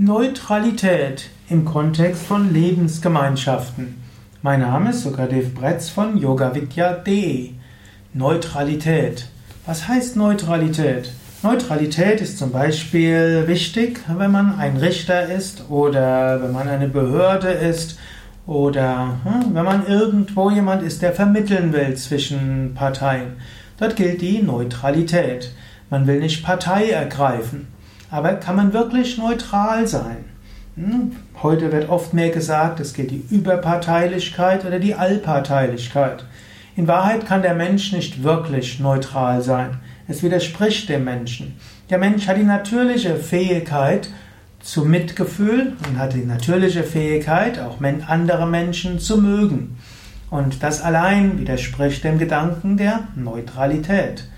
Neutralität im Kontext von Lebensgemeinschaften. Mein Name ist Sukadev Bretz von yogavidya.de. Neutralität. Was heißt Neutralität? Neutralität ist zum Beispiel wichtig, wenn man ein Richter ist oder wenn man eine Behörde ist oder hm, wenn man irgendwo jemand ist, der vermitteln will zwischen Parteien. Dort gilt die Neutralität. Man will nicht Partei ergreifen. Aber kann man wirklich neutral sein? Hm? Heute wird oft mehr gesagt, es gilt die Überparteilichkeit oder die Allparteilichkeit. In Wahrheit kann der Mensch nicht wirklich neutral sein. Es widerspricht dem Menschen. Der Mensch hat die natürliche Fähigkeit zu Mitgefühl und hat die natürliche Fähigkeit, auch andere Menschen zu mögen. Und das allein widerspricht dem Gedanken der Neutralität.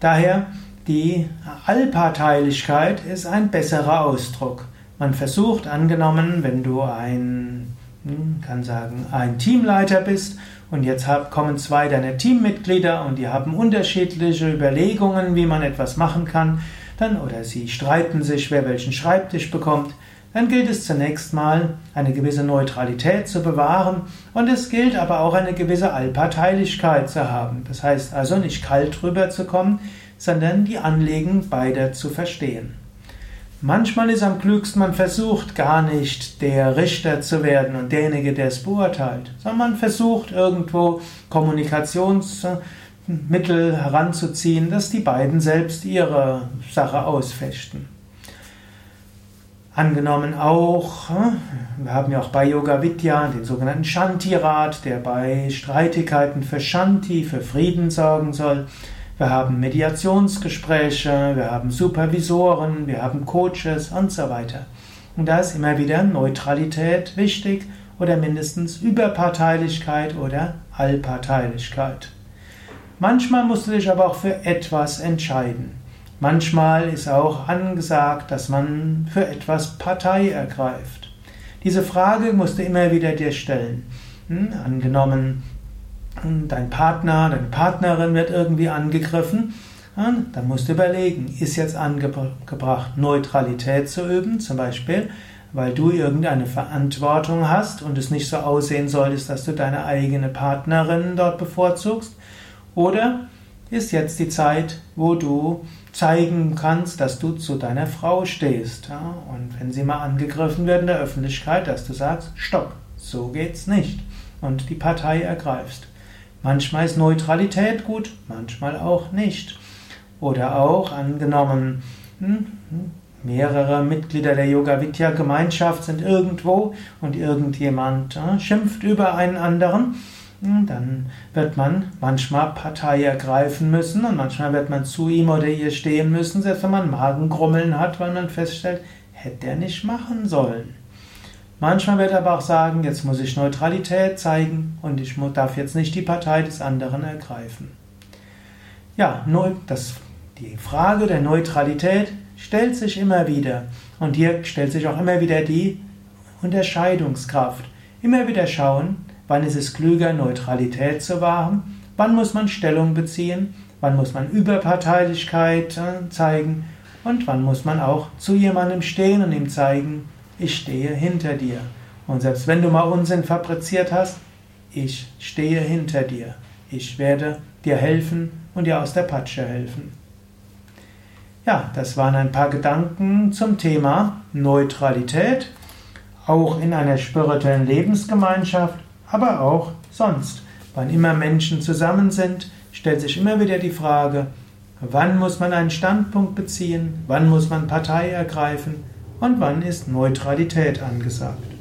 Daher die Allparteilichkeit ist ein besserer Ausdruck. Man versucht, angenommen, wenn du ein, hm, kann sagen, ein Teamleiter bist und jetzt kommen zwei deiner Teammitglieder und die haben unterschiedliche Überlegungen, wie man etwas machen kann, dann oder sie streiten sich, wer welchen Schreibtisch bekommt, dann gilt es zunächst mal, eine gewisse Neutralität zu bewahren und es gilt aber auch eine gewisse Allparteilichkeit zu haben. Das heißt also nicht kalt rüberzukommen, sondern die Anliegen beider zu verstehen. Manchmal ist am klügsten, man versucht gar nicht der Richter zu werden und derjenige, der es beurteilt, sondern man versucht irgendwo Kommunikationsmittel heranzuziehen, dass die beiden selbst ihre Sache ausfechten. Angenommen auch, wir haben ja auch bei Yoga Vidya den sogenannten Shanti-Rat, der bei Streitigkeiten für Shanti, für Frieden sorgen soll. Wir haben Mediationsgespräche, wir haben Supervisoren, wir haben Coaches und so weiter. Und da ist immer wieder Neutralität wichtig oder mindestens Überparteilichkeit oder Allparteilichkeit. Manchmal musst du dich aber auch für etwas entscheiden. Manchmal ist auch angesagt, dass man für etwas Partei ergreift. Diese Frage musst du immer wieder dir stellen. Hm, angenommen, dein Partner, deine Partnerin wird irgendwie angegriffen, dann musst du überlegen, ist jetzt angebracht, Neutralität zu üben, zum Beispiel, weil du irgendeine Verantwortung hast und es nicht so aussehen solltest, dass du deine eigene Partnerin dort bevorzugst, oder ist jetzt die Zeit, wo du zeigen kannst, dass du zu deiner Frau stehst. Und wenn sie mal angegriffen wird in der Öffentlichkeit, dass du sagst, stopp, so geht's nicht. Und die Partei ergreifst. Manchmal ist Neutralität gut, manchmal auch nicht. Oder auch angenommen, hm, hm, mehrere Mitglieder der Yoga Vidya Gemeinschaft sind irgendwo und irgendjemand äh, schimpft über einen anderen, hm, dann wird man manchmal Partei ergreifen müssen und manchmal wird man zu ihm oder ihr stehen müssen, selbst wenn man Magengrummeln hat, weil man feststellt, hätte er nicht machen sollen. Manchmal wird er aber auch sagen, jetzt muss ich Neutralität zeigen und ich darf jetzt nicht die Partei des anderen ergreifen. Ja, das, die Frage der Neutralität stellt sich immer wieder und hier stellt sich auch immer wieder die Unterscheidungskraft. Immer wieder schauen, wann ist es klüger, Neutralität zu wahren, wann muss man Stellung beziehen, wann muss man Überparteilichkeit äh, zeigen und wann muss man auch zu jemandem stehen und ihm zeigen, ich stehe hinter dir. Und selbst wenn du mal Unsinn fabriziert hast, ich stehe hinter dir. Ich werde dir helfen und dir aus der Patsche helfen. Ja, das waren ein paar Gedanken zum Thema Neutralität, auch in einer spirituellen Lebensgemeinschaft, aber auch sonst. Wann immer Menschen zusammen sind, stellt sich immer wieder die Frage, wann muss man einen Standpunkt beziehen, wann muss man Partei ergreifen, und wann ist Neutralität angesagt.